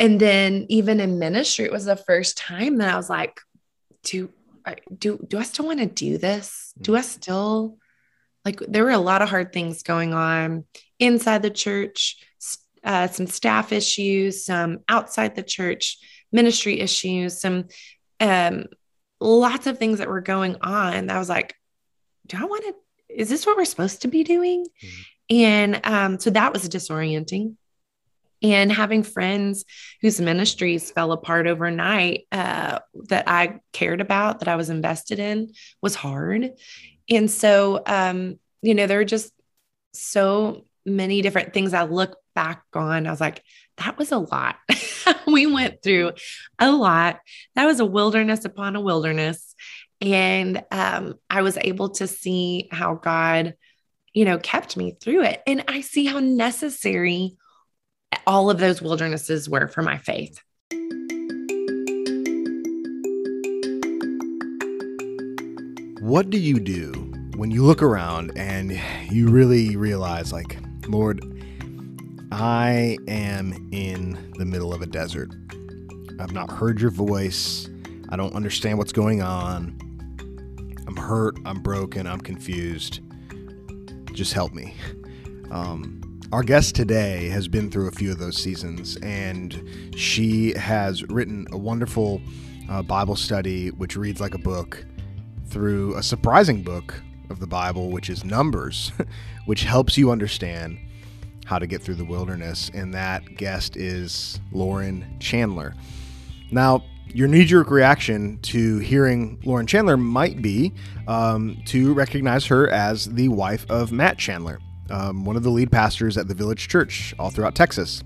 and then even in ministry, it was the first time that I was like, do do do I still want to do this? Do I still like there were a lot of hard things going on inside the church, uh, some staff issues, some outside the church ministry issues, some um, lots of things that were going on. I was like, do I want to? Is this what we're supposed to be doing? Mm-hmm. And um, so that was disorienting. And having friends whose ministries fell apart overnight uh, that I cared about, that I was invested in, was hard. And so, um, you know, there are just so many different things I look back on. I was like, that was a lot. we went through a lot. That was a wilderness upon a wilderness. And um, I was able to see how God, you know, kept me through it. And I see how necessary all of those wildernesses were for my faith. What do you do when you look around and you really realize, like, Lord, I am in the middle of a desert. I've not heard your voice. I don't understand what's going on. I'm hurt. I'm broken. I'm confused. Just help me. Um, our guest today has been through a few of those seasons, and she has written a wonderful uh, Bible study which reads like a book through a surprising book of the Bible, which is Numbers, which helps you understand how to get through the wilderness. And that guest is Lauren Chandler. Now, your knee jerk reaction to hearing Lauren Chandler might be um, to recognize her as the wife of Matt Chandler um, one of the lead pastors at the Village Church all throughout Texas.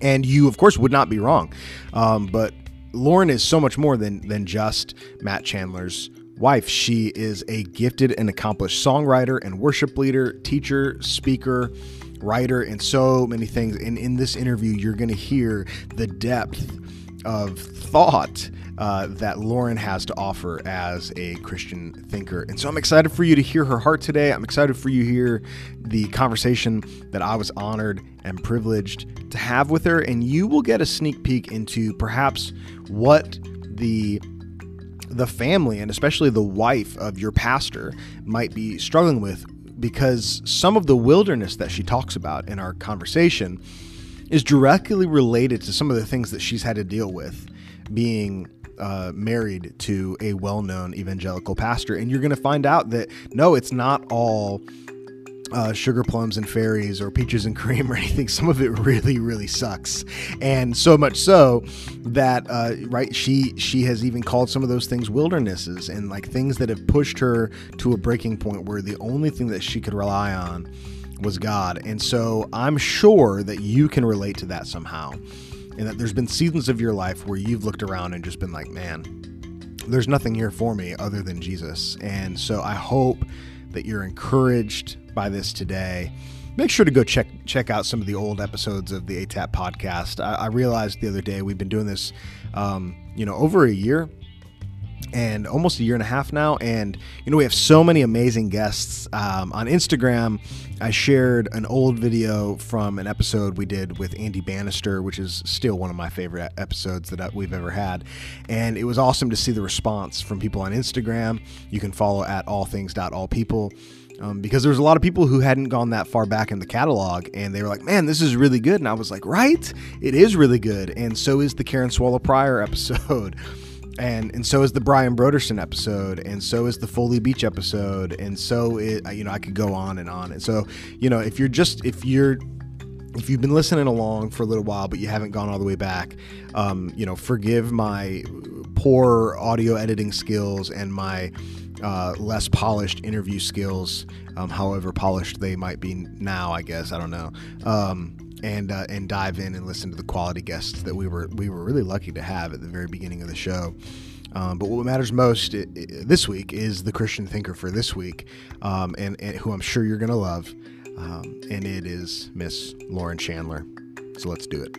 And you, of course, would not be wrong. Um, but Lauren is so much more than than just Matt Chandler's wife. She is a gifted and accomplished songwriter and worship leader, teacher, speaker, writer, and so many things. And in this interview, you're going to hear the depth of thought uh, that Lauren has to offer as a Christian thinker. And so I'm excited for you to hear her heart today. I'm excited for you to hear the conversation that I was honored and privileged to have with her. And you will get a sneak peek into perhaps what the the family and especially the wife of your pastor might be struggling with because some of the wilderness that she talks about in our conversation is directly related to some of the things that she's had to deal with being uh, married to a well known evangelical pastor. And you're going to find out that no, it's not all. Uh, sugar plums and fairies or peaches and cream or anything some of it really really sucks and so much so that uh, right she she has even called some of those things wildernesses and like things that have pushed her to a breaking point where the only thing that she could rely on was God. And so I'm sure that you can relate to that somehow. And that there's been seasons of your life where you've looked around and just been like, man, there's nothing here for me other than Jesus. And so I hope that you're encouraged by this today. Make sure to go check check out some of the old episodes of the ATAP podcast. I, I realized the other day we've been doing this, um, you know, over a year and almost a year and a half now. And, you know, we have so many amazing guests. Um, on Instagram, I shared an old video from an episode we did with Andy Bannister, which is still one of my favorite episodes that we've ever had. And it was awesome to see the response from people on Instagram. You can follow at allthings.allpeople. Um, because there was a lot of people who hadn't gone that far back in the catalog and they were like, man, this is really good. And I was like, right? It is really good. And so is the Karen Swallow Prior episode and and so is the Brian Brodersen episode, and so is the Foley Beach episode, and so it you know I could go on and on. And so you know if you're just if you're if you've been listening along for a little while but you haven't gone all the way back, um, you know forgive my poor audio editing skills and my uh, less polished interview skills, um, however polished they might be now. I guess I don't know. Um, and uh, and dive in and listen to the quality guests that we were we were really lucky to have at the very beginning of the show. Um, but what matters most it, it, this week is the Christian thinker for this week, um, and, and, who I'm sure you're going to love, um, and it is Miss Lauren Chandler. So let's do it.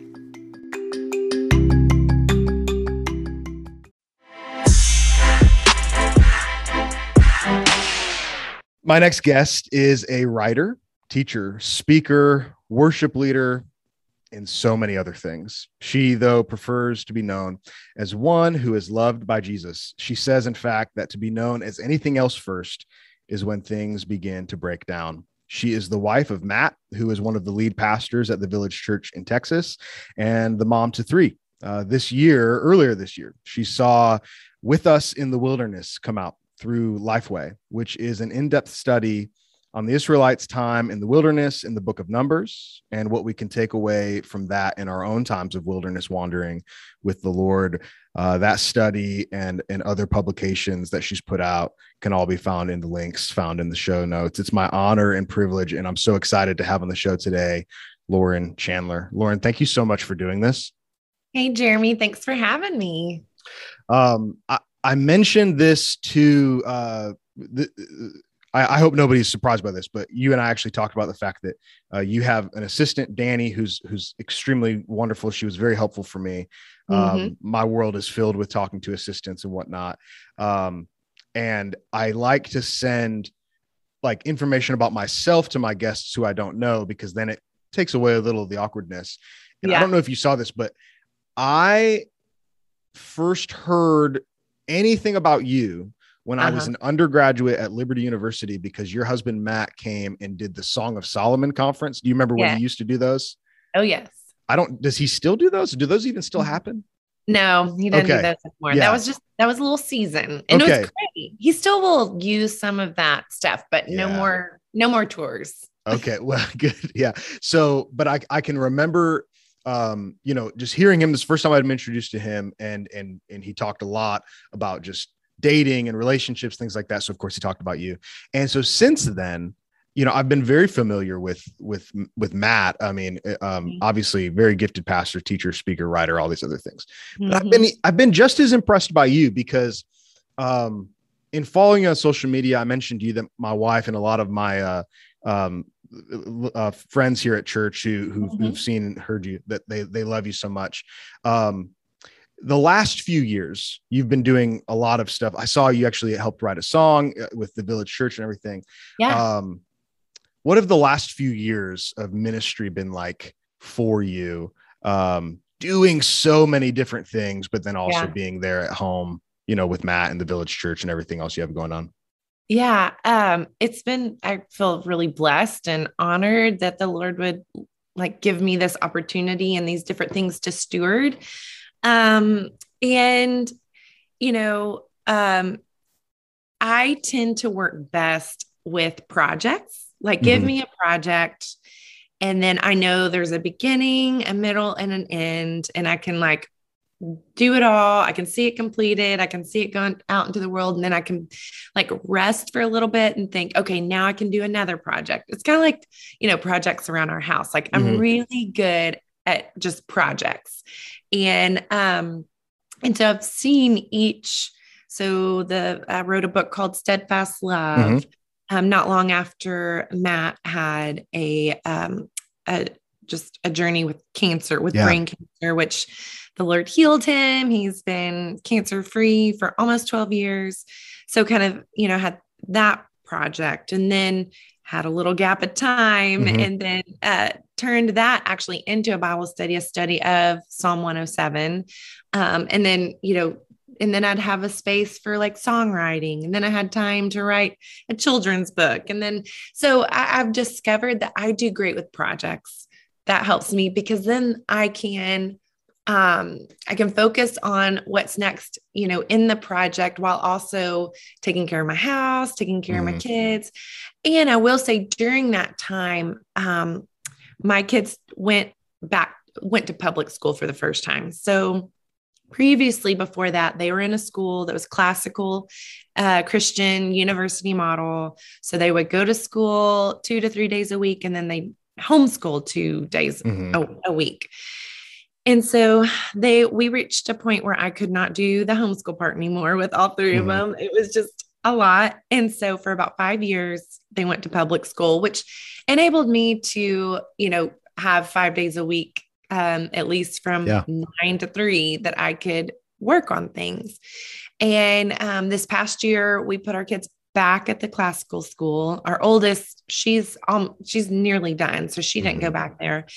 My next guest is a writer, teacher, speaker, worship leader, in so many other things. She, though, prefers to be known as one who is loved by Jesus. She says, in fact, that to be known as anything else first is when things begin to break down. She is the wife of Matt, who is one of the lead pastors at the Village Church in Texas, and the mom to three. Uh, this year, earlier this year, she saw With Us in the Wilderness come out through Lifeway, which is an in depth study on the Israelites' time in the wilderness in the book of Numbers and what we can take away from that in our own times of wilderness wandering with the Lord. Uh, that study and, and other publications that she's put out can all be found in the links found in the show notes. It's my honor and privilege, and I'm so excited to have on the show today Lauren Chandler. Lauren, thank you so much for doing this. Hey, Jeremy, thanks for having me. Um, I, I mentioned this to uh, the, I, I, hope nobody's surprised by this, but you and I actually talked about the fact that uh, you have an assistant, Danny, who's who's extremely wonderful. She was very helpful for me. Mm-hmm. Um, my world is filled with talking to assistants and whatnot, um, and I like to send like information about myself to my guests who I don't know because then it takes away a little of the awkwardness. And yeah. I don't know if you saw this, but I first heard anything about you when uh-huh. I was uh-huh. an undergraduate at Liberty University because your husband Matt came and did the Song of Solomon conference. Do you remember yeah. when he used to do those? Oh yes. I don't. Does he still do those? Do those even still mm-hmm. happen? No, he doesn't okay. do those anymore. Yeah. That was just that was a little season, and okay. it was great. He still will use some of that stuff, but yeah. no more, no more tours. okay, well, good. Yeah. So, but I I can remember um you know just hearing him this first time i'd been introduced to him and and and he talked a lot about just dating and relationships, things like that. So of course he talked about you. And so since then, you know, I've been very familiar with with with Matt. I mean, uh, um, mm-hmm. obviously, very gifted pastor, teacher, speaker, writer, all these other things. But mm-hmm. I've been I've been just as impressed by you because, um, in following you on social media, I mentioned to you that my wife and a lot of my uh, um, uh, friends here at church who who've, mm-hmm. who've, seen and heard you that they they love you so much. Um, the last few years you've been doing a lot of stuff. I saw you actually helped write a song uh, with the village church and everything. Yeah. Um what have the last few years of ministry been like for you? Um doing so many different things but then also yeah. being there at home you know with matt and the village church and everything else you have going on? Yeah um it's been i feel really blessed and honored that the lord would like give me this opportunity and these different things to steward um, and, you know, um, I tend to work best with projects. Like, give mm-hmm. me a project, and then I know there's a beginning, a middle, and an end, and I can like do it all. I can see it completed. I can see it going out into the world. And then I can like rest for a little bit and think, okay, now I can do another project. It's kind of like, you know, projects around our house. Like I'm mm-hmm. really good at just projects. And um, and so I've seen each. So the I wrote a book called Steadfast Love. Mm-hmm. Um, not long after Matt had a um, a just a journey with cancer, with yeah. brain cancer, which the Lord healed him. He's been cancer free for almost 12 years. So, kind of, you know, had that project and then had a little gap of time mm-hmm. and then uh, turned that actually into a Bible study, a study of Psalm 107. Um, and then, you know, and then I'd have a space for like songwriting. And then I had time to write a children's book. And then, so I, I've discovered that I do great with projects. That helps me because then I can um, I can focus on what's next, you know, in the project while also taking care of my house, taking care mm. of my mm-hmm. kids. And I will say during that time, um, my kids went back went to public school for the first time so previously before that they were in a school that was classical uh, christian university model so they would go to school two to three days a week and then they homeschool two days mm-hmm. a, a week and so they we reached a point where i could not do the homeschool part anymore with all 3 mm-hmm. of them it was just a lot and so for about five years they went to public school which enabled me to, you know, have five days a week, um, at least from yeah. nine to three, that I could work on things. And um, this past year, we put our kids back at the classical school. Our oldest, she's um, she's nearly done, so she didn't mm-hmm. go back there.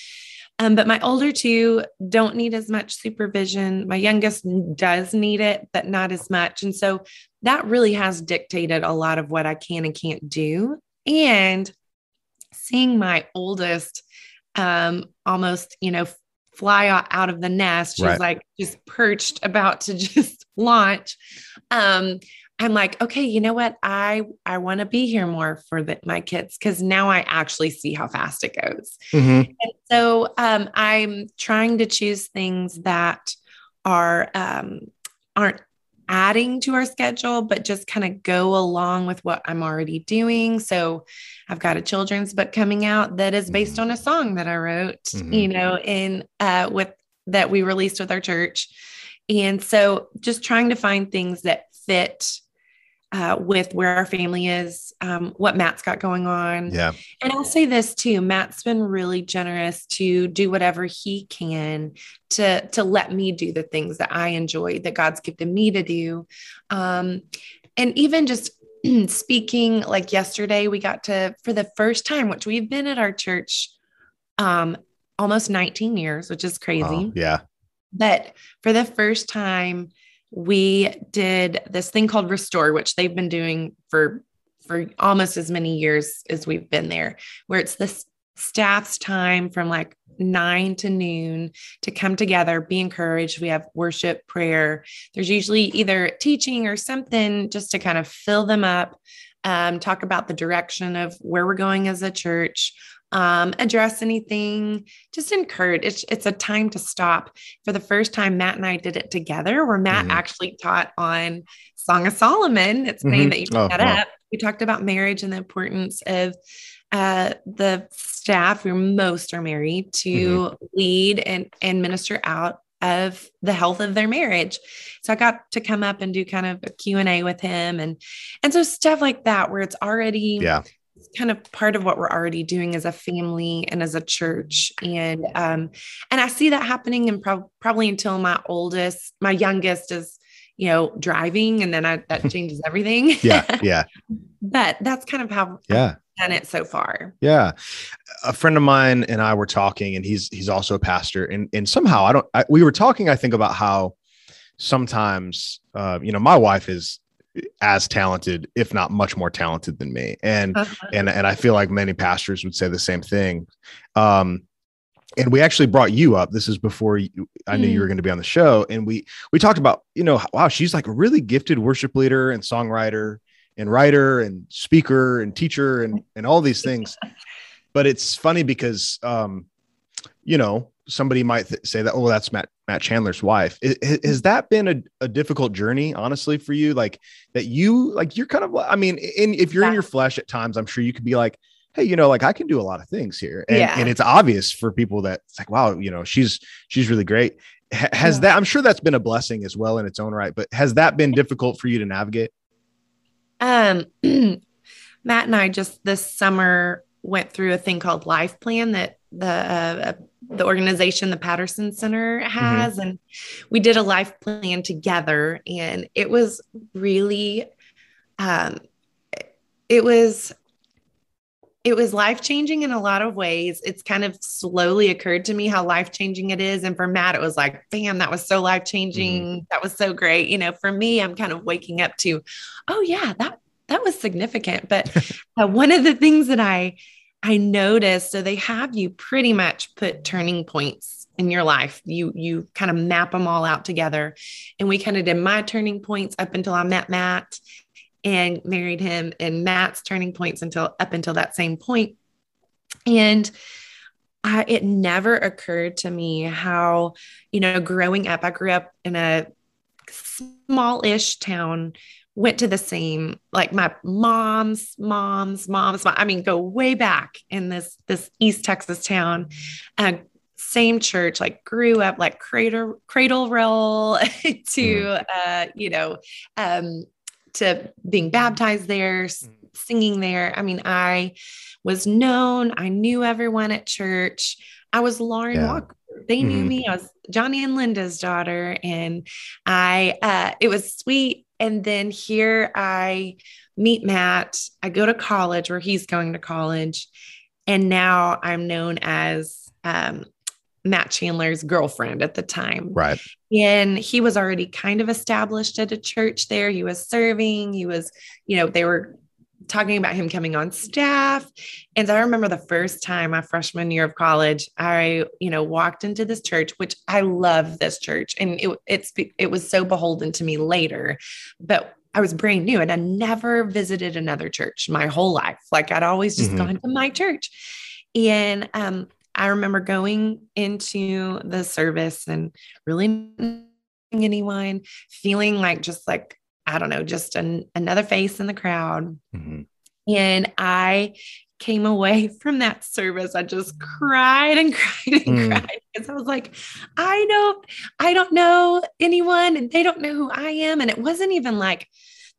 Um, but my older two don't need as much supervision. My youngest does need it, but not as much. And so that really has dictated a lot of what I can and can't do. And seeing my oldest um, almost, you know, fly out of the nest, she's right. like just perched about to just launch. Um, I'm like, okay, you know what? I I want to be here more for the, my kids because now I actually see how fast it goes. Mm-hmm. And so um, I'm trying to choose things that are um, aren't adding to our schedule, but just kind of go along with what I'm already doing. So I've got a children's book coming out that is based mm-hmm. on a song that I wrote, mm-hmm. you know, in uh, with that we released with our church. And so just trying to find things that fit uh, with where our family is, um, what Matt's got going on. Yeah. And I'll say this too Matt's been really generous to do whatever he can to, to let me do the things that I enjoy, that God's gifted me to do. Um, and even just speaking, like yesterday, we got to, for the first time, which we've been at our church um, almost 19 years, which is crazy. Oh, yeah. But for the first time, we did this thing called Restore, which they've been doing for for almost as many years as we've been there, where it's this staff's time from like nine to noon to come together, be encouraged. We have worship, prayer. There's usually either teaching or something just to kind of fill them up, um, talk about the direction of where we're going as a church, um, address anything, just encourage. It's, it's a time to stop. For the first time, Matt and I did it together, where Matt mm-hmm. actually taught on Song of Solomon. It's mm-hmm. that you put oh, that wow. up. We talked about marriage and the importance of uh, the staff, who most are married, to mm-hmm. lead and, and minister out of the health of their marriage. So I got to come up and do kind of a Q&A with him and and so stuff like that where it's already yeah kind of part of what we're already doing as a family and as a church. And um and i see that happening and pro- probably until my oldest my youngest is you know driving and then I, that changes everything. Yeah yeah. But that's kind of how yeah. I've done it so far. Yeah. A friend of mine and i were talking and he's he's also a pastor and and somehow i don't I, we were talking i think about how sometimes uh, you know my wife is as talented, if not much more talented than me. And uh-huh. and and I feel like many pastors would say the same thing. Um, and we actually brought you up. This is before you, I knew mm. you were mm. going to be on the show, and we we talked about you know wow she's like a really gifted worship leader and songwriter and writer and speaker and teacher and and all these things. but it's funny because um, you know somebody might th- say that oh that's Matt Matt Chandler's wife. It, has that been a, a difficult journey, honestly, for you? Like that you like you're kind of I mean, in, if you're yeah. in your flesh at times, I'm sure you could be like, hey, you know, like I can do a lot of things here, and, yeah. and it's obvious for people that it's like, wow, you know, she's she's really great. H- has yeah. that? I'm sure that's been a blessing as well in its own right, but has that been difficult for you to navigate? Um, Matt and I just this summer went through a thing called Life Plan that the uh, the organization the Paterson Center mm-hmm. has, mm-hmm. and we did a life plan together, and it was really, um, it was it was life changing in a lot of ways. It's kind of slowly occurred to me how life changing it is. And for Matt, it was like, bam, that was so life changing. Mm-hmm. That was so great. You know, for me, I'm kind of waking up to, oh, yeah, that, that was significant. But uh, one of the things that I I noticed so they have you pretty much put turning points in your life. You you kind of map them all out together. And we kind of did my turning points up until I met Matt and married him and Matt's turning points until up until that same point. And I, it never occurred to me how, you know, growing up, I grew up in a small-ish town went to the same like my mom's mom's mom's mom, i mean go way back in this this east texas town uh, same church like grew up like cradle cradle roll to mm. uh you know um to being baptized there mm. singing there i mean i was known i knew everyone at church i was lauren yeah. walker they knew mm-hmm. me i was johnny and linda's daughter and i uh it was sweet and then here I meet Matt. I go to college where he's going to college. And now I'm known as um, Matt Chandler's girlfriend at the time. Right. And he was already kind of established at a church there. He was serving, he was, you know, they were talking about him coming on staff. And I remember the first time my freshman year of college, I, you know, walked into this church, which I love this church. And it, it's, it was so beholden to me later, but I was brand new and I never visited another church my whole life. Like I'd always just mm-hmm. gone to my church. And um, I remember going into the service and really anyone feeling like just like I don't know, just an, another face in the crowd. Mm-hmm. And I came away from that service. I just cried and cried and mm. cried because I was like, I don't, I don't know anyone and they don't know who I am. And it wasn't even like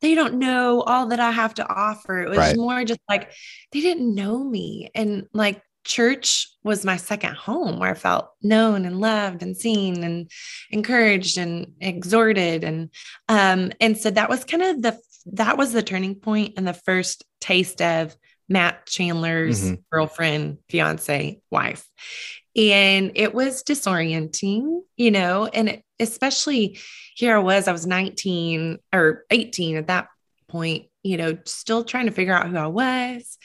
they don't know all that I have to offer. It was right. more just like they didn't know me. And like church was my second home where I felt known and loved and seen and encouraged and exhorted. And um, and so that was kind of the that was the turning point and the first taste of Matt Chandler's mm-hmm. girlfriend, fiance, wife. And it was disorienting, you know, and it, especially here I was, I was 19 or 18 at that point, you know, still trying to figure out who I was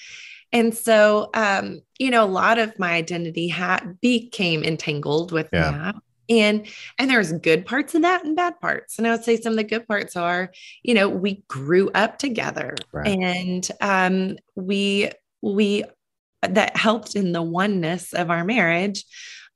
and so, um, you know, a lot of my identity had became entangled with yeah. that. And and there's good parts of that and bad parts. And I would say some of the good parts are, you know, we grew up together right. and um we we that helped in the oneness of our marriage.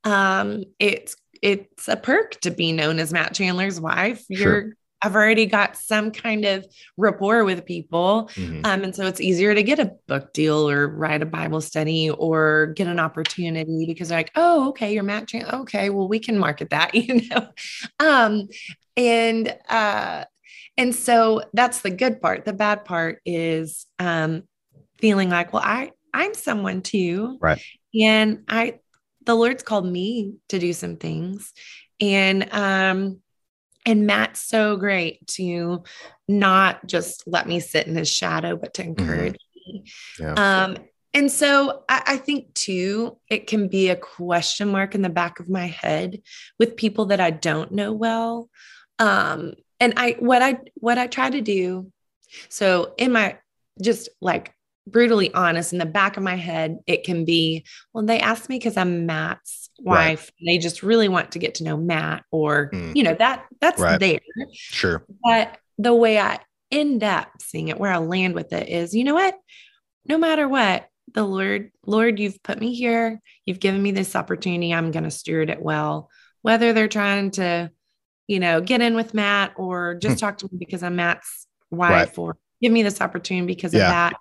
Um, it's it's a perk to be known as Matt Chandler's wife. You're sure. I've already got some kind of rapport with people. Mm-hmm. Um, and so it's easier to get a book deal or write a Bible study or get an opportunity because they're like, oh, okay, you're matching. Okay, well, we can market that, you know. Um, and uh, and so that's the good part. The bad part is um, feeling like, well, I I'm someone too. Right. And I the Lord's called me to do some things. And um and Matt's so great to not just let me sit in his shadow, but to mm-hmm. encourage mm-hmm. me. Yeah. Um, and so I, I, think too, it can be a question mark in the back of my head with people that I don't know well. Um, and I what I what I try to do, so in my just like brutally honest in the back of my head it can be well they asked me because i'm matt's wife right. they just really want to get to know matt or mm. you know that that's right. there sure but the way i end up seeing it where i land with it is you know what no matter what the lord lord you've put me here you've given me this opportunity i'm going to steward it well whether they're trying to you know get in with matt or just hmm. talk to me because i'm matt's wife right. or give me this opportunity because yeah. of that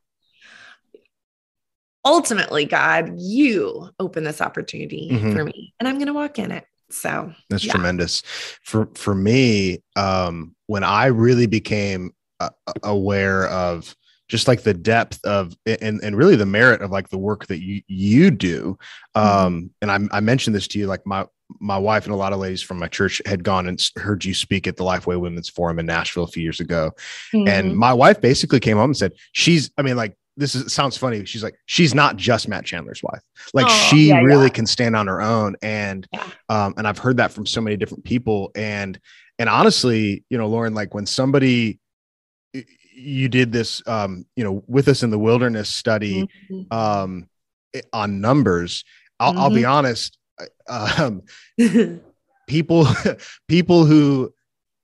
ultimately, God, you open this opportunity mm-hmm. for me and I'm going to walk in it. So that's yeah. tremendous. For, for me, um, when I really became uh, aware of just like the depth of and, and really the merit of like the work that you you do mm-hmm. um mm-hmm. and I, I mentioned this to you like my my wife and a lot of ladies from my church had gone and heard you speak at the Lifeway Women's Forum in Nashville a few years ago. Mm-hmm. And my wife basically came home and said, She's, I mean, like, this is sounds funny. She's like, she's not just Matt Chandler's wife. Like oh, she yeah, really yeah. can stand on her own. And yeah. um, and I've heard that from so many different people. And and honestly, you know, Lauren, like when somebody you did this um, you know, with us in the wilderness study mm-hmm. um on numbers, I'll, mm-hmm. I'll be mm-hmm. honest. Um, people people who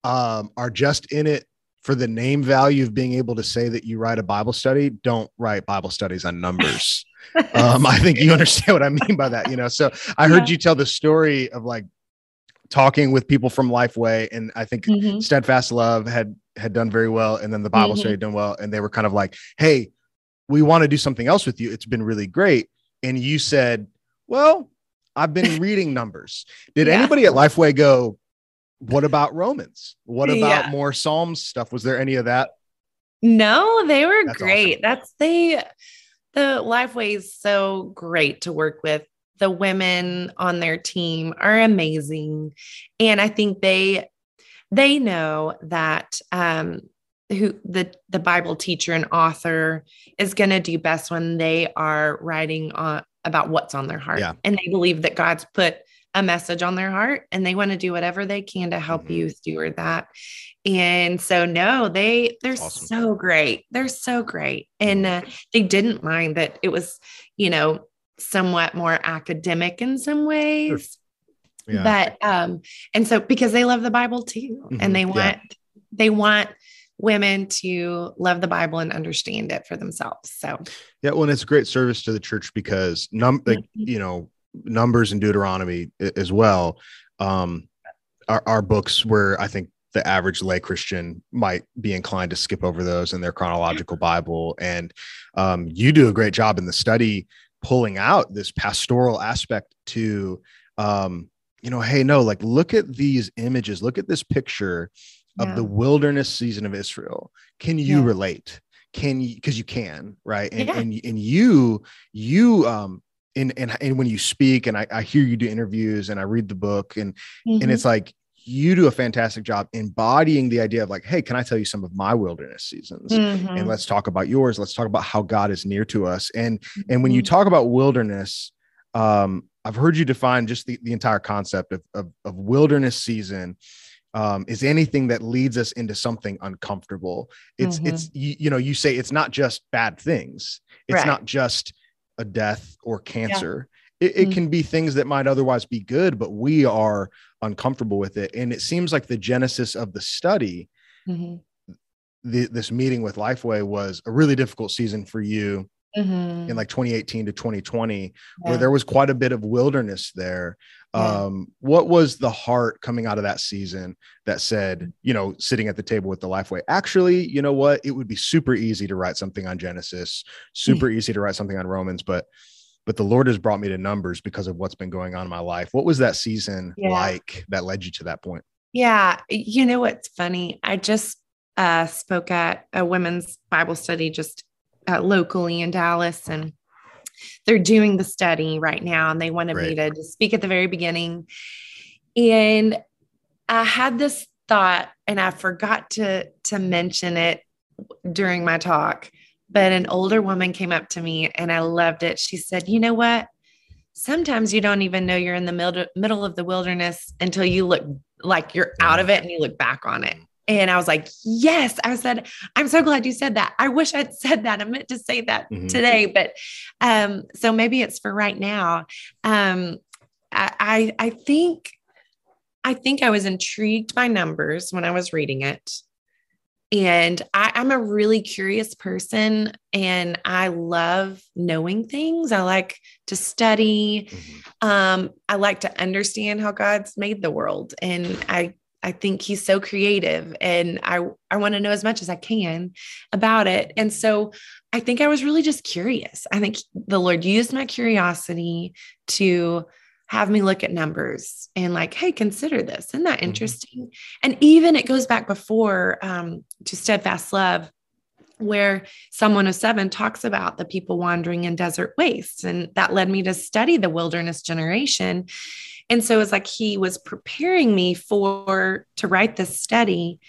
um, are just in it for the name value of being able to say that you write a Bible study, don't write Bible studies on numbers. um, I think you understand what I mean by that, you know. So I heard yeah. you tell the story of like talking with people from Lifeway, and I think mm-hmm. Steadfast Love had had done very well, and then the Bible mm-hmm. study had done well, and they were kind of like, "Hey, we want to do something else with you. It's been really great." And you said, "Well, I've been reading numbers. Did yeah. anybody at Lifeway go, what about Romans? What about yeah. more Psalms stuff? Was there any of that? No, they were That's great. Awesome. That's they the Lifeway is so great to work with. The women on their team are amazing. And I think they they know that um who the the Bible teacher and author is going to do best when they are writing on about what's on their heart. Yeah. And they believe that God's put a message on their heart and they want to do whatever they can to help mm-hmm. you steward that. And so no, they they're awesome. so great. They're so great. And mm-hmm. uh, they didn't mind that it was, you know, somewhat more academic in some ways. Yeah. But um and so because they love the Bible too mm-hmm. and they want yeah. they want women to love the Bible and understand it for themselves. So yeah, well, and it's a great service to the church because num like mm-hmm. you know numbers and Deuteronomy as well um, are, are books where I think the average lay Christian might be inclined to skip over those in their chronological Bible. And um, you do a great job in the study pulling out this pastoral aspect to, um, you know, hey, no, like look at these images, look at this picture of the wilderness season of Israel. Can you yeah. relate? Can you, because you can, right? And, yeah. and, and you, you, um, and, and, and when you speak and I, I hear you do interviews and I read the book and, mm-hmm. and it's like, you do a fantastic job embodying the idea of like, hey, can I tell you some of my wilderness seasons? Mm-hmm. And let's talk about yours. Let's talk about how God is near to us. And mm-hmm. and when you mm-hmm. talk about wilderness, um, I've heard you define just the, the entire concept of, of, of wilderness season um, is anything that leads us into something uncomfortable. It's mm-hmm. it's you, you, know you say it's not just bad things. It's right. not just a death or cancer. Yeah. It, it mm-hmm. can be things that might otherwise be good, but we are uncomfortable with it. And it seems like the genesis of the study, mm-hmm. the, this meeting with Lifeway was a really difficult season for you. Mm-hmm. in like 2018 to 2020 yeah. where there was quite a bit of wilderness there um, what was the heart coming out of that season that said, you know, sitting at the table with the Lifeway, actually, you know what? It would be super easy to write something on Genesis, super easy to write something on Romans, but but the Lord has brought me to numbers because of what's been going on in my life. What was that season yeah. like that led you to that point? Yeah. You know what's funny? I just uh, spoke at a women's Bible study just uh, locally in Dallas. And they're doing the study right now and they wanted right. me to, speak at the very beginning. And I had this thought and I forgot to to mention it during my talk, but an older woman came up to me and I loved it. She said, "You know what? Sometimes you don't even know you're in the middle middle of the wilderness until you look like you're out of it and you look back on it." And I was like, yes. I said, I'm so glad you said that. I wish I'd said that. I meant to say that mm-hmm. today, but um, so maybe it's for right now. Um, I, I, I think I think I was intrigued by numbers when I was reading it. And I, am a really curious person and I love knowing things. I like to study. Mm-hmm. Um, I like to understand how God's made the world. And I I think he's so creative and I I want to know as much as I can about it. And so I think I was really just curious. I think the Lord used my curiosity to have me look at numbers and like, hey, consider this. Isn't that mm-hmm. interesting? Mm-hmm. And even it goes back before um, to steadfast love, where Psalm 107 talks about the people wandering in desert wastes. And that led me to study the wilderness generation. And so it's like he was preparing me for to write this study.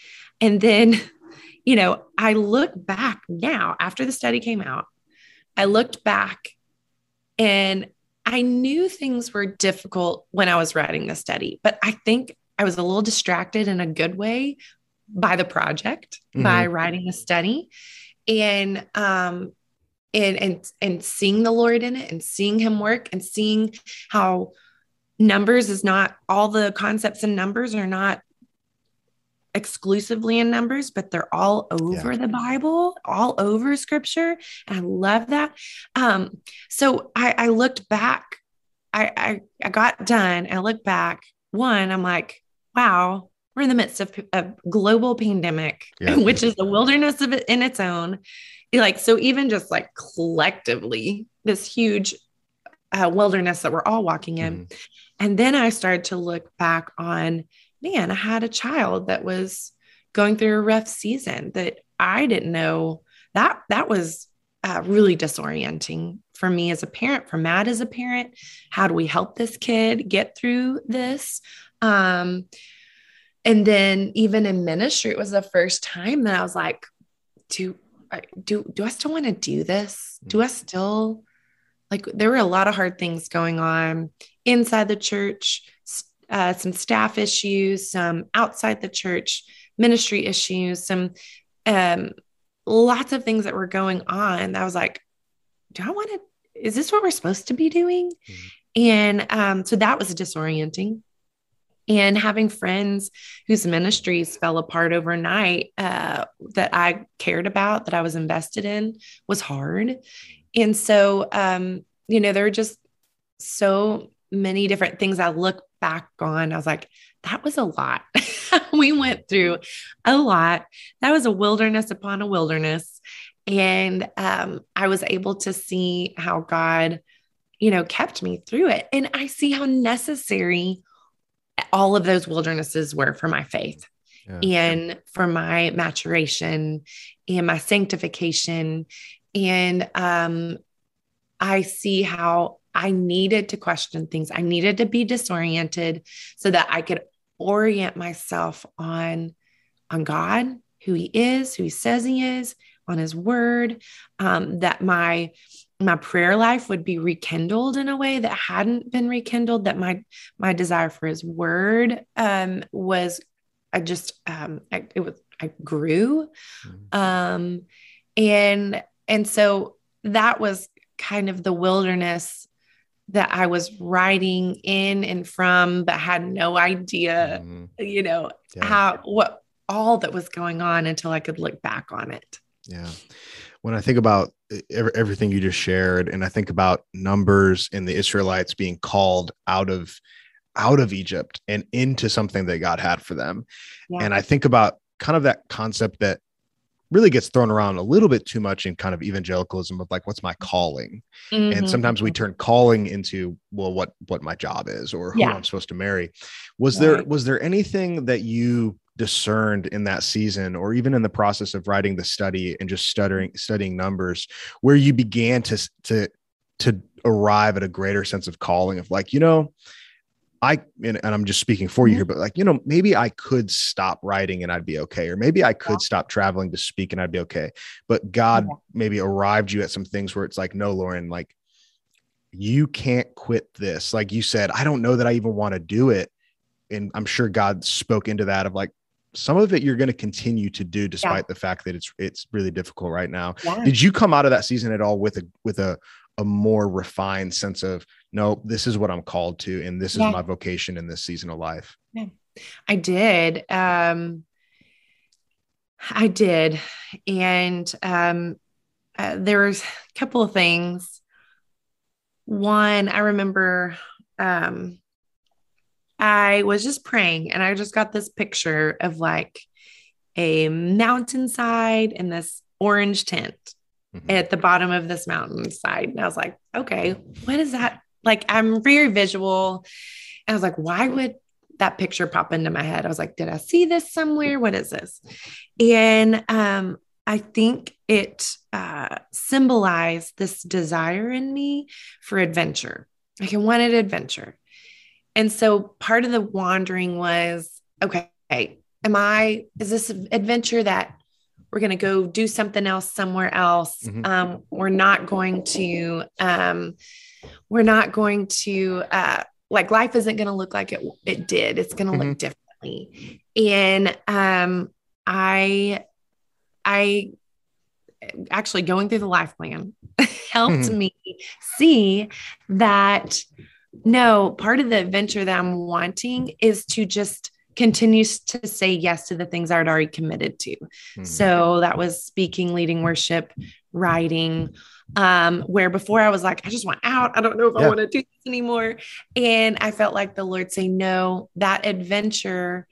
And then, you know, I look back now after the study came out, I looked back and I knew things were difficult when I was writing the study, but I think I was a little distracted in a good way by the project, mm-hmm. by writing the study. And um and and and seeing the Lord in it and seeing him work and seeing how numbers is not all the concepts and numbers are not exclusively in numbers, but they're all over yeah. the Bible, all over scripture. And I love that. Um, so I, I looked back, I, I, I got done. I looked back. One, I'm like, wow, we're in the midst of a global pandemic, yeah. which is a wilderness of it in its own. Like, so even just like collectively, this huge uh, wilderness that we're all walking in. Mm. And then I started to look back on, man, I had a child that was going through a rough season that I didn't know that that was uh, really disorienting for me as a parent, for Matt as a parent. How do we help this kid get through this? Um, and then even in ministry, it was the first time that I was like, do do do I still want to do this? Do I still like there were a lot of hard things going on inside the church, uh, some staff issues, some outside the church ministry issues, some um, lots of things that were going on. I was like, do I want to? Is this what we're supposed to be doing? Mm-hmm. And um, so that was disorienting. And having friends whose ministries fell apart overnight uh, that I cared about, that I was invested in, was hard. And so, um, you know, there were just so many different things I look back on. I was like, that was a lot. we went through a lot. That was a wilderness upon a wilderness. And um, I was able to see how God, you know, kept me through it. And I see how necessary all of those wildernesses were for my faith yeah. and for my maturation and my sanctification. And um, I see how I needed to question things. I needed to be disoriented so that I could orient myself on, on God, who He is, who He says He is, on His Word, um, that my my prayer life would be rekindled in a way that hadn't been rekindled that my my desire for his word um was i just um I, it was i grew mm-hmm. um and and so that was kind of the wilderness that I was riding in and from, but had no idea, mm-hmm. you know, yeah. how, what, all that was going on until I could look back on it. Yeah when I think about everything you just shared, and I think about numbers and the Israelites being called out of out of Egypt and into something that God had for them, yeah. and I think about kind of that concept that really gets thrown around a little bit too much in kind of evangelicalism of like what's my calling mm-hmm. and sometimes we turn calling into well what what my job is or who yeah. i'm supposed to marry was right. there was there anything that you discerned in that season or even in the process of writing the study and just studying studying numbers where you began to to to arrive at a greater sense of calling of like you know I and, and I'm just speaking for you mm-hmm. here, but like, you know, maybe I could stop writing and I'd be okay, or maybe I could yeah. stop traveling to speak and I'd be okay. But God yeah. maybe arrived you at some things where it's like, no, Lauren, like you can't quit this. Like you said, I don't know that I even want to do it. And I'm sure God spoke into that of like, some of it you're going to continue to do despite yeah. the fact that it's it's really difficult right now. Did you come out of that season at all with a with a a more refined sense of no, this is what I'm called to and this yeah. is my vocation in this season of life? Yeah. I did. Um I did. And um uh, there was a couple of things. One, I remember um I was just praying and I just got this picture of like a mountainside and this orange tent mm-hmm. at the bottom of this mountainside. And I was like, okay, what is that? Like, I'm very visual. And I was like, why would that picture pop into my head? I was like, did I see this somewhere? What is this? And um, I think it uh, symbolized this desire in me for adventure. Like I wanted adventure. And so part of the wandering was okay, am I, is this adventure that we're going to go do something else somewhere else? Mm-hmm. Um, we're not going to, um, we're not going to, uh, like life isn't going to look like it, it did. It's going to mm-hmm. look differently. And, um, I, I actually going through the life plan helped mm-hmm. me see that no, part of the adventure that I'm wanting is to just continue to say yes to the things I'd already committed to. Mm-hmm. So that was speaking, leading worship, writing. Um, where before I was like, I just want out. I don't know if yeah. I want to do this anymore. And I felt like the Lord say, No, that adventure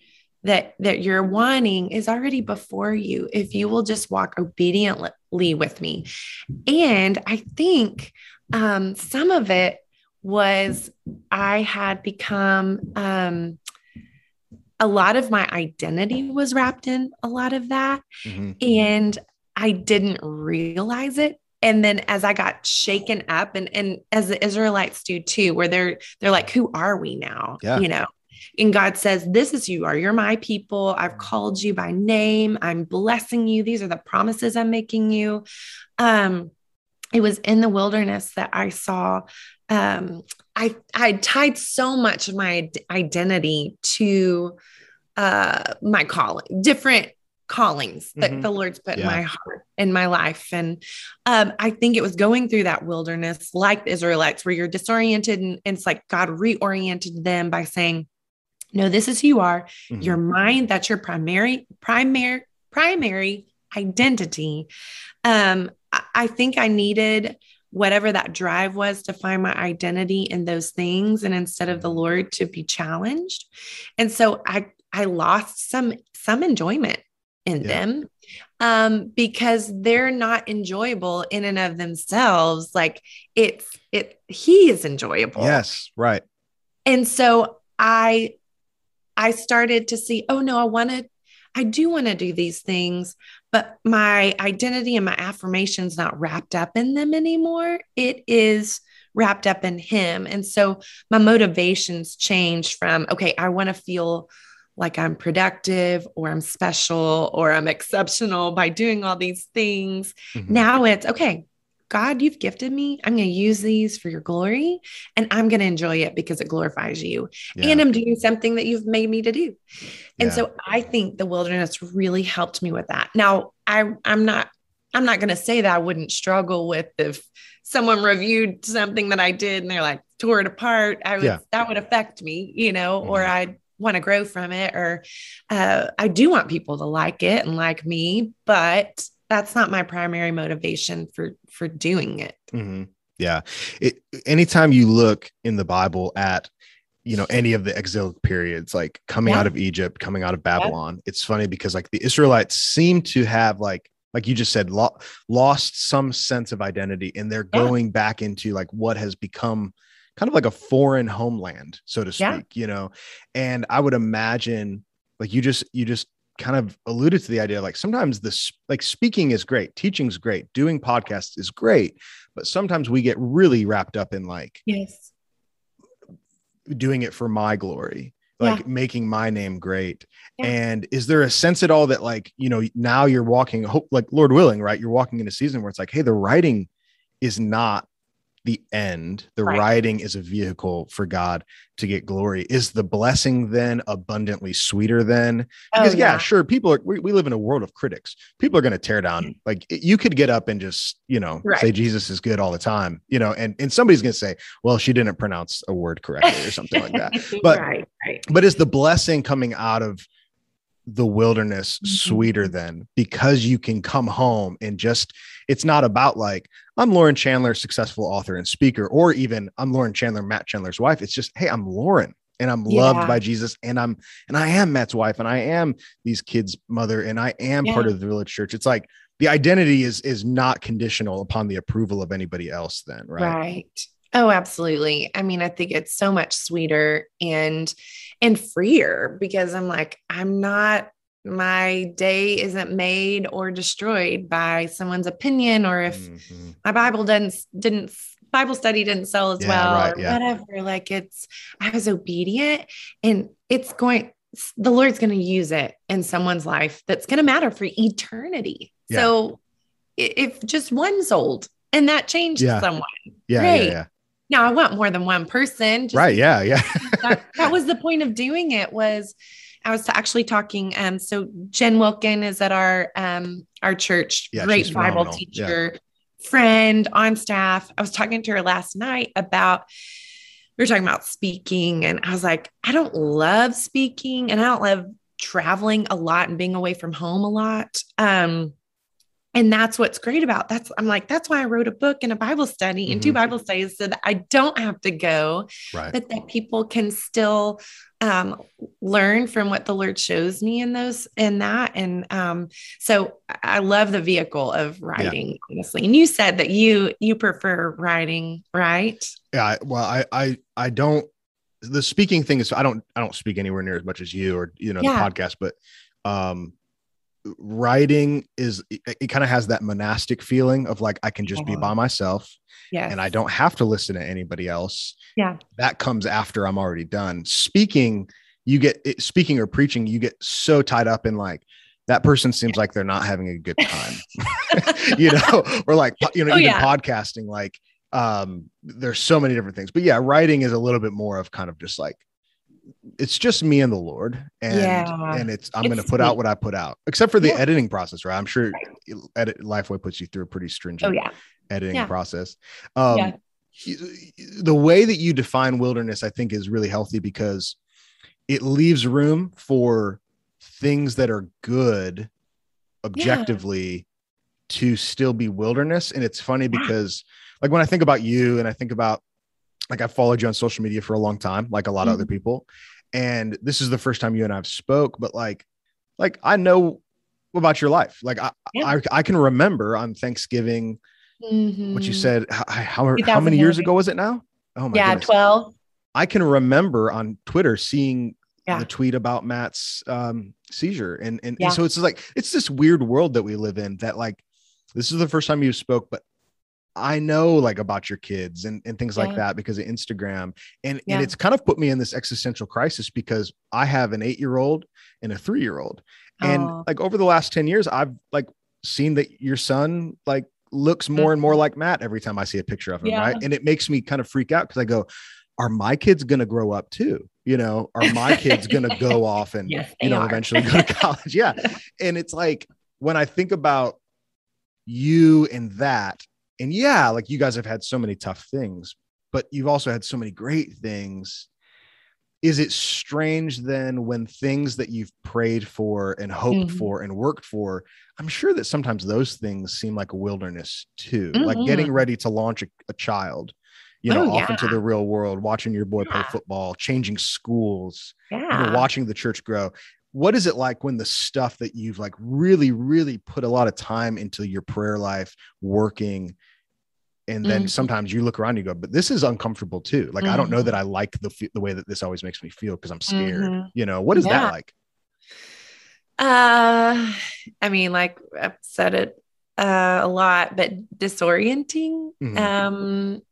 that that you're wanting is already before you if you will just walk obediently with me. And I think um, some of it was I had become um, a lot of my identity was wrapped in a lot of that. Mm-hmm. And I didn't realize it. And then as I got shaken up and, and as the Israelites do too, where they're they're like, who are we now? Yeah. You know, and God says, This is you are. You're my people. I've called you by name. I'm blessing you. These are the promises I'm making you. Um, it was in the wilderness that I saw um, I I tied so much of my identity to uh, my calling, different callings that mm-hmm. the Lord's put yeah. in my heart, in my life. And um, I think it was going through that wilderness, like the Israelites, where you're disoriented, and, and it's like God reoriented them by saying, "No, this is who you are. Mm-hmm. Your mind, that's your primary, primary, primary identity." Um, I, I think I needed whatever that drive was to find my identity in those things and instead of the mm-hmm. lord to be challenged and so i i lost some some enjoyment in yeah. them um because they're not enjoyable in and of themselves like it's it he is enjoyable yes right and so i i started to see oh no i wanted i do want to do these things but my identity and my affirmation's not wrapped up in them anymore. It is wrapped up in him. And so my motivations change from, okay, I want to feel like I'm productive or I'm special or I'm exceptional by doing all these things. Mm-hmm. Now it's okay, God, you've gifted me. I'm going to use these for your glory and I'm going to enjoy it because it glorifies you. Yeah. And I'm doing something that you've made me to do. And yeah. so I think the wilderness really helped me with that. Now, I I'm not I'm not going to say that I wouldn't struggle with if someone reviewed something that I did and they're like tore it apart. I would yeah. that would affect me, you know, mm-hmm. or I want to grow from it or uh, I do want people to like it and like me, but that's not my primary motivation for for doing it mm-hmm. yeah it, anytime you look in the bible at you know any of the exilic periods like coming yeah. out of egypt coming out of babylon yeah. it's funny because like the israelites seem to have like like you just said lo- lost some sense of identity and they're yeah. going back into like what has become kind of like a foreign homeland so to speak you know and i would imagine like you just you just kind of alluded to the idea like sometimes this like speaking is great teaching's great doing podcasts is great but sometimes we get really wrapped up in like yes doing it for my glory like yeah. making my name great yeah. and is there a sense at all that like you know now you're walking hope like lord willing right you're walking in a season where it's like hey the writing is not the end, the right. writing is a vehicle for God to get glory. Is the blessing then abundantly sweeter then? Because oh, yeah. yeah. sure, people are we, we, live in a world of critics. People are going to tear down. Mm. Like you could get up and just, you know, right. say Jesus is good all the time, you know, and, and somebody's going to say, well, she didn't pronounce a word correctly or something like that. But right, right. but is the blessing coming out of the wilderness mm-hmm. sweeter then because you can come home and just it's not about like i'm lauren chandler successful author and speaker or even i'm lauren chandler matt chandler's wife it's just hey i'm lauren and i'm yeah. loved by jesus and i'm and i am matt's wife and i am these kids mother and i am yeah. part of the village church it's like the identity is is not conditional upon the approval of anybody else then right right oh absolutely i mean i think it's so much sweeter and and freer because I'm like, I'm not, my day isn't made or destroyed by someone's opinion or if mm-hmm. my Bible didn't, didn't, Bible study didn't sell as yeah, well right, or yeah. whatever. Like it's, I was obedient and it's going, the Lord's going to use it in someone's life that's going to matter for eternity. Yeah. So if just one sold and that changed someone, yeah, great. Now I want more than one person. right. Yeah. Yeah. that, that, was the point of doing it was I was actually talking. Um, so Jen Wilkin is at our, um, our church, yeah, great Bible phenomenal. teacher, yeah. friend on staff. I was talking to her last night about, we were talking about speaking and I was like, I don't love speaking and I don't love traveling a lot and being away from home a lot. Um, and that's what's great about that's i'm like that's why i wrote a book and a bible study and mm-hmm. two bible studies so that i don't have to go right. but that people can still um, learn from what the lord shows me in those in that and um, so i love the vehicle of writing yeah. honestly and you said that you you prefer writing right yeah well i i i don't the speaking thing is i don't i don't speak anywhere near as much as you or you know yeah. the podcast but um writing is it, it kind of has that monastic feeling of like I can just be uh-huh. by myself. Yeah. And I don't have to listen to anybody else. Yeah. That comes after I'm already done. Speaking, you get it, speaking or preaching, you get so tied up in like that person seems like they're not having a good time. you know, or like you know, oh, even yeah. podcasting like um there's so many different things but yeah writing is a little bit more of kind of just like it's just me and the lord and Yeah. and it's i'm going to put out what i put out except for the Yeah. editing process right i'm sure Right. edit lifeway puts you through a pretty stringent Oh yeah. editing process um the way that you define wilderness i think is really healthy because it leaves room for things that are good objectively to still be wilderness and it's funny because like when i think about you and i think about like i followed you on social media for a long time like a lot of other people and this is the first time you and i've spoke but like like i know about your life like i Yeah. I, I can remember on thanksgiving what you Mhm. said how, how, how many years ago was it now oh my god. Yeah, goodness. 12. i can remember on twitter seeing Yeah. the tweet about matt's um seizure and and, Yeah. and so it's like it's this weird world that we live in that like this is the first time you spoke but i know like about your kids and, and things like that because of instagram and Yeah. and it's kind of put me in this existential crisis because i have an eight year old and a three year old and Oh. like over the last 10 years i've like seen that your son like looks more and more like matt every time i see a picture of him Mm-hmm. Yeah. right and it makes me kind of freak out because i go are my kids going to grow up too you know are my kids going to go off and Yes, you know are. eventually go to college yeah and it's like when i think about you and that and yeah like you guys have had so many tough things but you've also had so many great things. Is it strange then when things that you've prayed for and hoped Mhm. for and worked for i'm sure that sometimes those things seem like a wilderness too like getting ready to launch a, a child you know Oh, off into the real world watching your boy play football changing schools you know, watching the church grow what is it like when the stuff that you've like really really put a lot of time into your prayer life working and then Mhm. sometimes you look around and you go but this is uncomfortable too like i don't know Mhm. that i like the the way that this always makes me feel because i'm scared Mhm. you know what is Yeah. that like Uh, I mean, like I've said it uh, a lot, but disorienting. Mhm. Um,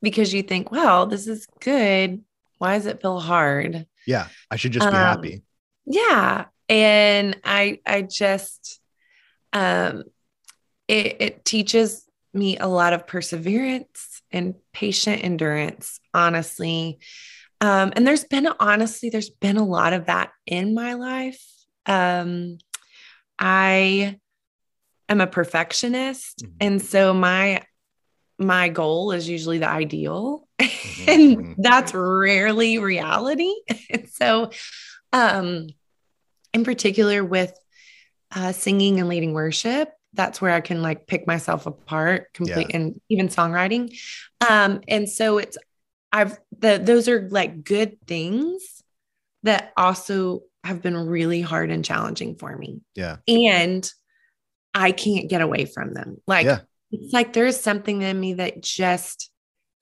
because you think, well, this is good. Why does it feel hard? yeah i should just be Um, happy Yeah. And I I just um it, it teaches me a lot of perseverance and patient endurance, honestly. Um, and there's been honestly, there's been a lot of that in my life. Um, I am a perfectionist, Mhm. and so my my goal is usually the ideal, Mhm, and mhm. that's rarely reality. and so, um, in particular with uh, singing and leading worship, that's where I can like pick myself apart complete and even songwriting. Um, and so it's I've the those are like good things that also have been really hard and challenging for me. Yeah. And I can't get away from them. Like Yeah. it's like there's something in me that just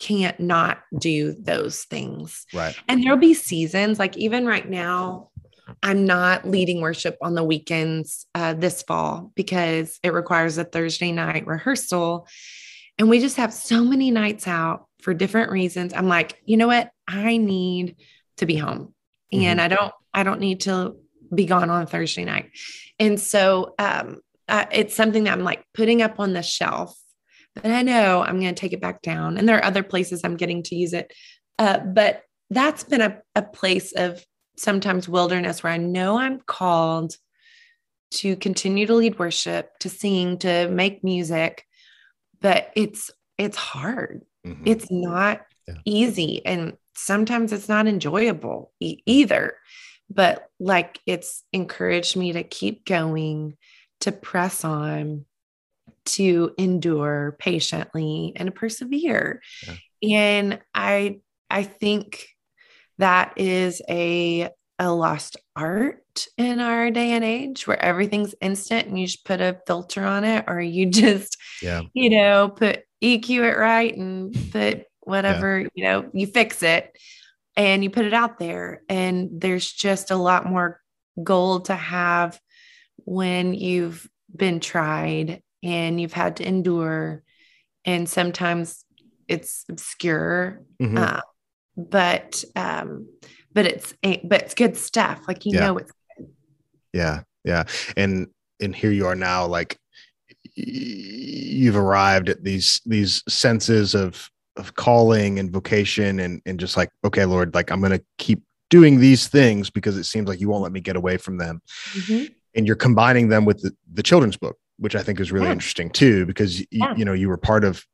can't not do those things. right And there'll be seasons, like even right now, I'm not leading worship on the weekends uh, this fall because it requires a Thursday night rehearsal. And we just have so many nights out for different reasons. I'm like, you know what? I need to be home and I don't, I don't need to be gone on Thursday night. And so um, uh, it's something that I'm like putting up on the shelf, but I know I'm going to take it back down. And there are other places I'm getting to use it. Uh, but that's been a, a place of sometimes wilderness where I know I'm called to continue to lead worship, to sing, to make music, but it's it's hard. Mhm. It's not Yeah. easy and sometimes it's not enjoyable e- either. But like it's encouraged me to keep going, to press on, to endure patiently and to persevere. And I I think that is a a lost art in our day and age where everything's instant and you just put a filter on it or you just yeah. you know put EQ it right and put whatever you know you fix it and you put it out there. And there's just a lot more gold to have when you've been tried and you've had to endure and sometimes it's obscure Mhm. uh, but um but it's but it's good stuff like you Yeah. know it's yeah yeah and and here you are now like you've arrived at these these senses of of calling and vocation and and just like okay lord like i'm gonna keep doing these things because it seems like you won't let me get away from them mm-hmm. and you're combining them with the, the children's book which i think is really yeah. interesting too because yeah. you know you were part of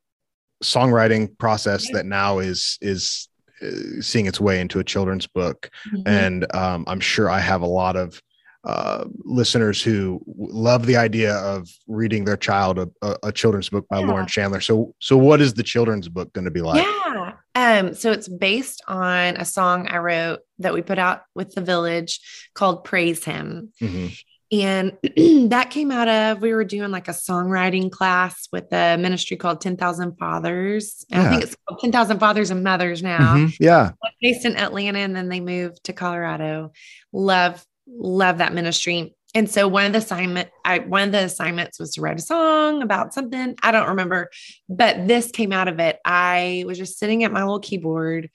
songwriting process that now is is uh, seeing its way into a children's book mm-hmm. and um, i'm sure i have a lot of uh, listeners who love the idea of reading their child a, a children's book by yeah. Lauren Chandler. So, so what is the children's book going to be like? Yeah. Um, so it's based on a song I wrote that we put out with the village called Praise Him. Mm-hmm. And that came out of we were doing like a songwriting class with a ministry called 10,000 Fathers. Yeah. I think it's called 10,000 Fathers and Mothers now. Mm-hmm. Yeah. Based in Atlanta and then they moved to Colorado. Love love that ministry. And so one of the assignment, I one of the assignments was to write a song about something. I don't remember, but this came out of it. I was just sitting at my little keyboard,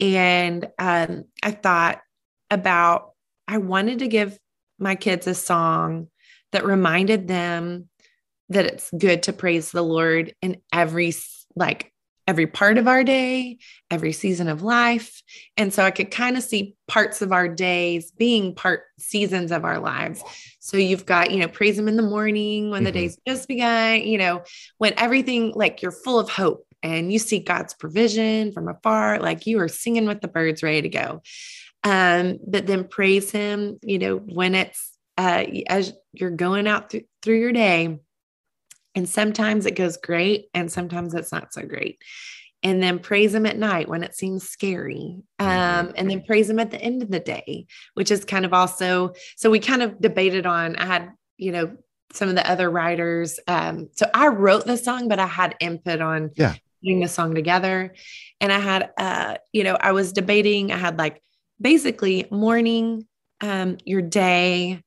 and um, I thought about I wanted to give my kids a song that reminded them that it's good to praise the Lord in every like every part of our day, every season of life. And so I could kind of see parts of our days being part seasons of our lives. So you've got, you know, praise Him in the morning when mm-hmm. the day's just begun, you know, when everything like you're full of hope and you see God's provision from afar, like you are singing with the birds ready to go. Um, but then praise Him, you know, when it's uh, as you're going out th- through your day and sometimes it goes great and sometimes it's not so great. And then praise him at night when it seems scary. Um, mm-hmm. and then praise him at the end of the day, which is kind of also, so we kind of debated on, I had, you know, some of the other writers. Um, so I wrote the song, but I had input on yeah. putting the song together. And I had, uh, you know, I was debating, I had like basically morning, um, your day,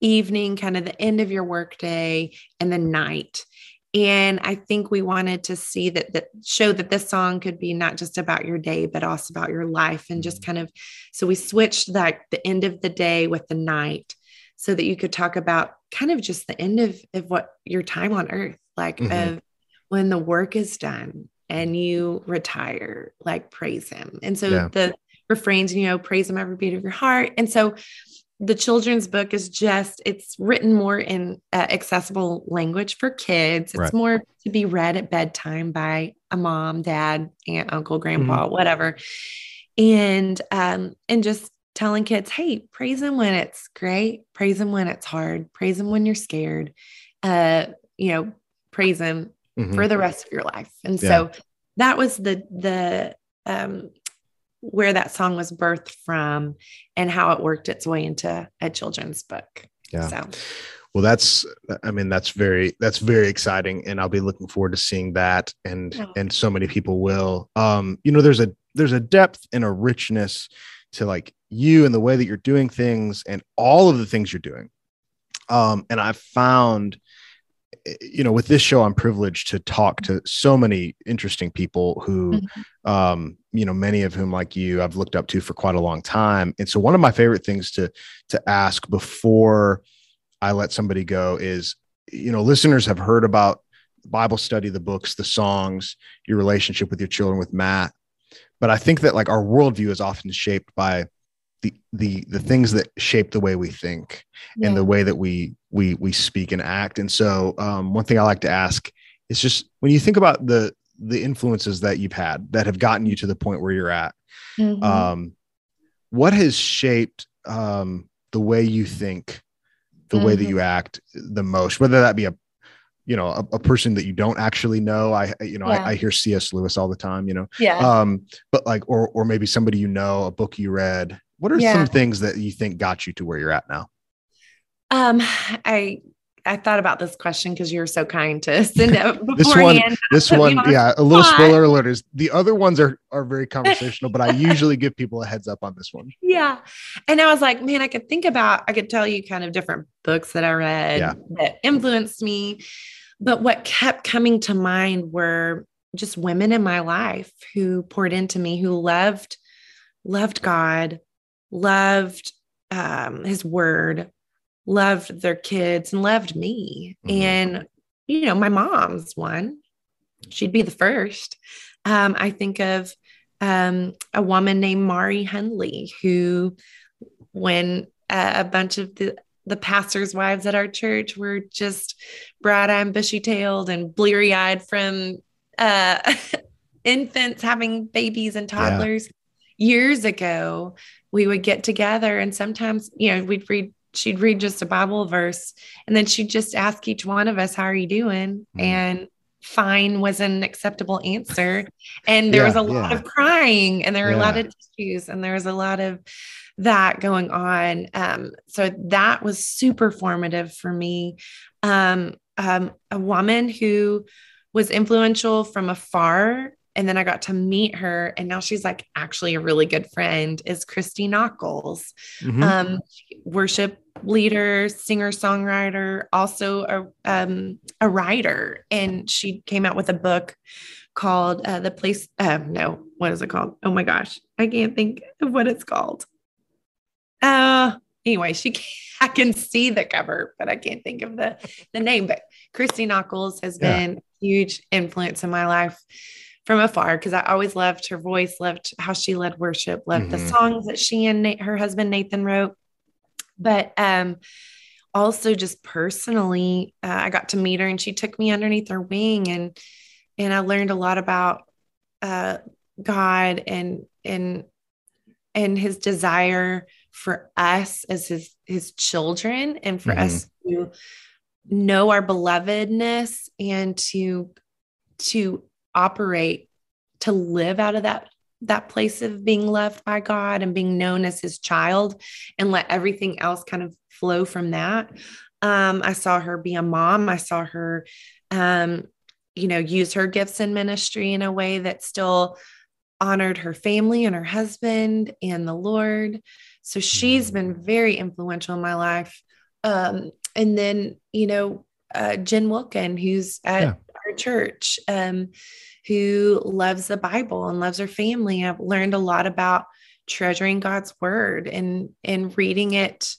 evening, kind of the end of your workday, and the night. And I think we wanted to see that that show that this song could be not just about your day, but also about your life. And just mm-hmm. kind of so we switched like the end of the day with the night so that you could talk about kind of just the end of, of what your time on earth, like mm-hmm. of when the work is done and you retire, like praise him. And so yeah. the refrains, you know, praise him every beat of your heart. And so the children's book is just it's written more in uh, accessible language for kids it's right. more to be read at bedtime by a mom dad aunt uncle grandpa mm-hmm. whatever and um and just telling kids hey praise him when it's great praise him when it's hard praise him when you're scared uh you know praise him mm-hmm. for the rest of your life and yeah. so that was the the um where that song was birthed from and how it worked its way into a children's book. Yeah. So well that's i mean that's very that's very exciting and i'll be looking forward to seeing that and and so many people will um you know there's a there's a depth and a richness to like you and the way that you're doing things and all of the things you're doing um and i've found you know with this show i'm privileged to talk to so many interesting people who mm-hmm. um you know many of whom like you i've looked up to for quite a long time and so one of my favorite things to to ask before i let somebody go is you know listeners have heard about bible study the books the songs your relationship with your children with matt but i think that like our worldview is often shaped by the the the things that shape the way we think yeah. and the way that we we we speak and act and so um, one thing i like to ask is just when you think about the the influences that you've had that have gotten you to the point where you're at mm-hmm. um, what has shaped um, the way you think the mm-hmm. way that mm-hmm. you act the most whether that be a you know a, a, person that you don't actually know i you know yeah. I, I, hear cs lewis all the time you know yeah um but like or or maybe somebody you know a book you read what are yeah. some things that you think got you to where you're at now? Um, I I thought about this question because you were so kind to send it this one, this one, yeah. A little spoiler alert is the other ones are are very conversational, but I usually give people a heads up on this one. Yeah, and I was like, man, I could think about, I could tell you kind of different books that I read yeah. that influenced me, but what kept coming to mind were just women in my life who poured into me, who loved loved God, loved um, his word, loved their kids, and loved me. Mm-hmm. And you know, my mom's one. She'd be the first. Um, I think of um, a woman named Mari Henley, who, when uh, a bunch of the the pastors' wives at our church were just bright eyed, bushy tailed, and bleary eyed from uh, infants having babies and toddlers. Yeah. Years ago, we would get together and sometimes, you know, we'd read, she'd read just a Bible verse and then she'd just ask each one of us, How are you doing? Mm. And fine was an acceptable answer. And there yeah, was a lot yeah. of crying and there were yeah. a lot of tissues and there was a lot of that going on. Um, so that was super formative for me. Um, um, a woman who was influential from afar. And then I got to meet her, and now she's like actually a really good friend. Is Christy Nockels, mm-hmm. um, worship leader, singer songwriter, also a um, a writer, and she came out with a book called uh, "The Place." Uh, no, what is it called? Oh my gosh, I can't think of what it's called. Uh, anyway, she I can see the cover, but I can't think of the the name. But Christy Nockels has yeah. been huge influence in my life from afar because I always loved her voice, loved how she led worship, loved mm-hmm. the songs that she and her husband Nathan wrote. But um, also just personally, uh, I got to meet her and she took me underneath her wing and and I learned a lot about uh, God and and and His desire for us as His His children and for mm-hmm. us to know our belovedness and to to operate to live out of that that place of being loved by God and being known as his child and let everything else kind of flow from that. Um, I saw her be a mom. I saw her, um, you know, use her gifts in ministry in a way that still honored her family and her husband and the Lord. So she's been very influential in my life. Um, and then you know uh, Jen Wilkin, who's at yeah. Church, um, who loves the Bible and loves her family. I've learned a lot about treasuring God's word and and reading it,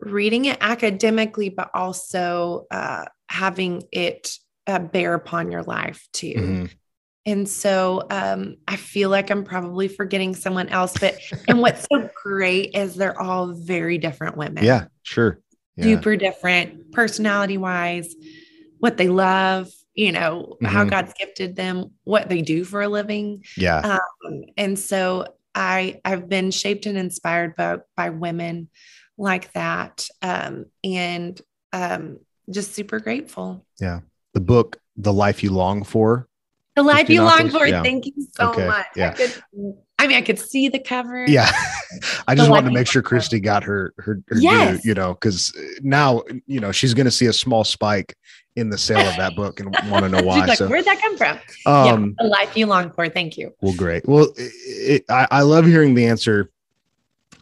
reading it academically, but also uh, having it uh, bear upon your life too. Mm-hmm. And so um, I feel like I'm probably forgetting someone else, but and what's so great is they're all very different women. Yeah, sure yeah. super different personality wise, what they love, you know, mm-hmm. how God's gifted them, what they do for a living. Yeah. Um, and so I I've been shaped and inspired by by women like that. Um, and um, just super grateful. Yeah. The book, The Life You Long For. The Life You Long For. Yeah. Thank you so okay. much. Yeah. I mean, I could see the cover. Yeah. I just wanted to make sure Christy got her, her, her yes. due, you know, because now, you know, she's going to see a small spike in the sale of that book and want to know why. like, so, where'd that come from? Um, yeah, the life you long for. Thank you. Well, great. Well, it, it, I, I love hearing the answer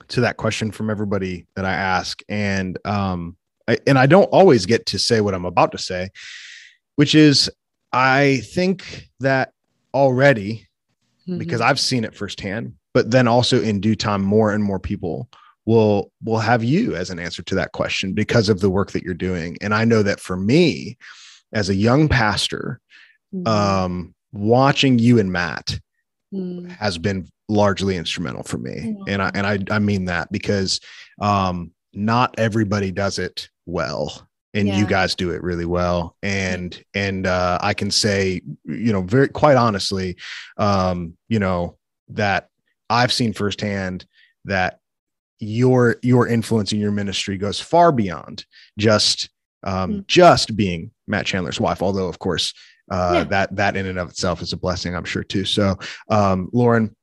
to that question from everybody that I ask. And, um, I, and I don't always get to say what I'm about to say, which is I think that already mm-hmm. because I've seen it firsthand. But then also in due time, more and more people will will have you as an answer to that question because of the work that you're doing. And I know that for me, as a young pastor, mm-hmm. um, watching you and Matt mm-hmm. has been largely instrumental for me. And I and I I mean that because um, not everybody does it well and yeah. you guys do it really well and and uh, i can say you know very quite honestly um, you know that i've seen firsthand that your your influence in your ministry goes far beyond just um, mm-hmm. just being matt chandler's wife although of course uh, yeah. that that in and of itself is a blessing i'm sure too so um, lauren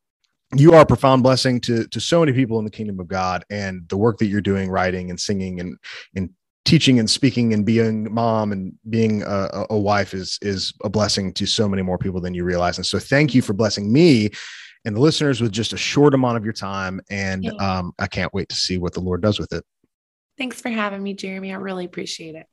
you are a profound blessing to to so many people in the kingdom of God, and the work that you're doing, writing and singing and and teaching and speaking and being mom and being a, a, wife is is a blessing to so many more people than you realize. And so thank you for blessing me and the listeners with just a short amount of your time. And um, i can't wait to see what the lord does with it. Thanks for having me jeremy. I really appreciate it.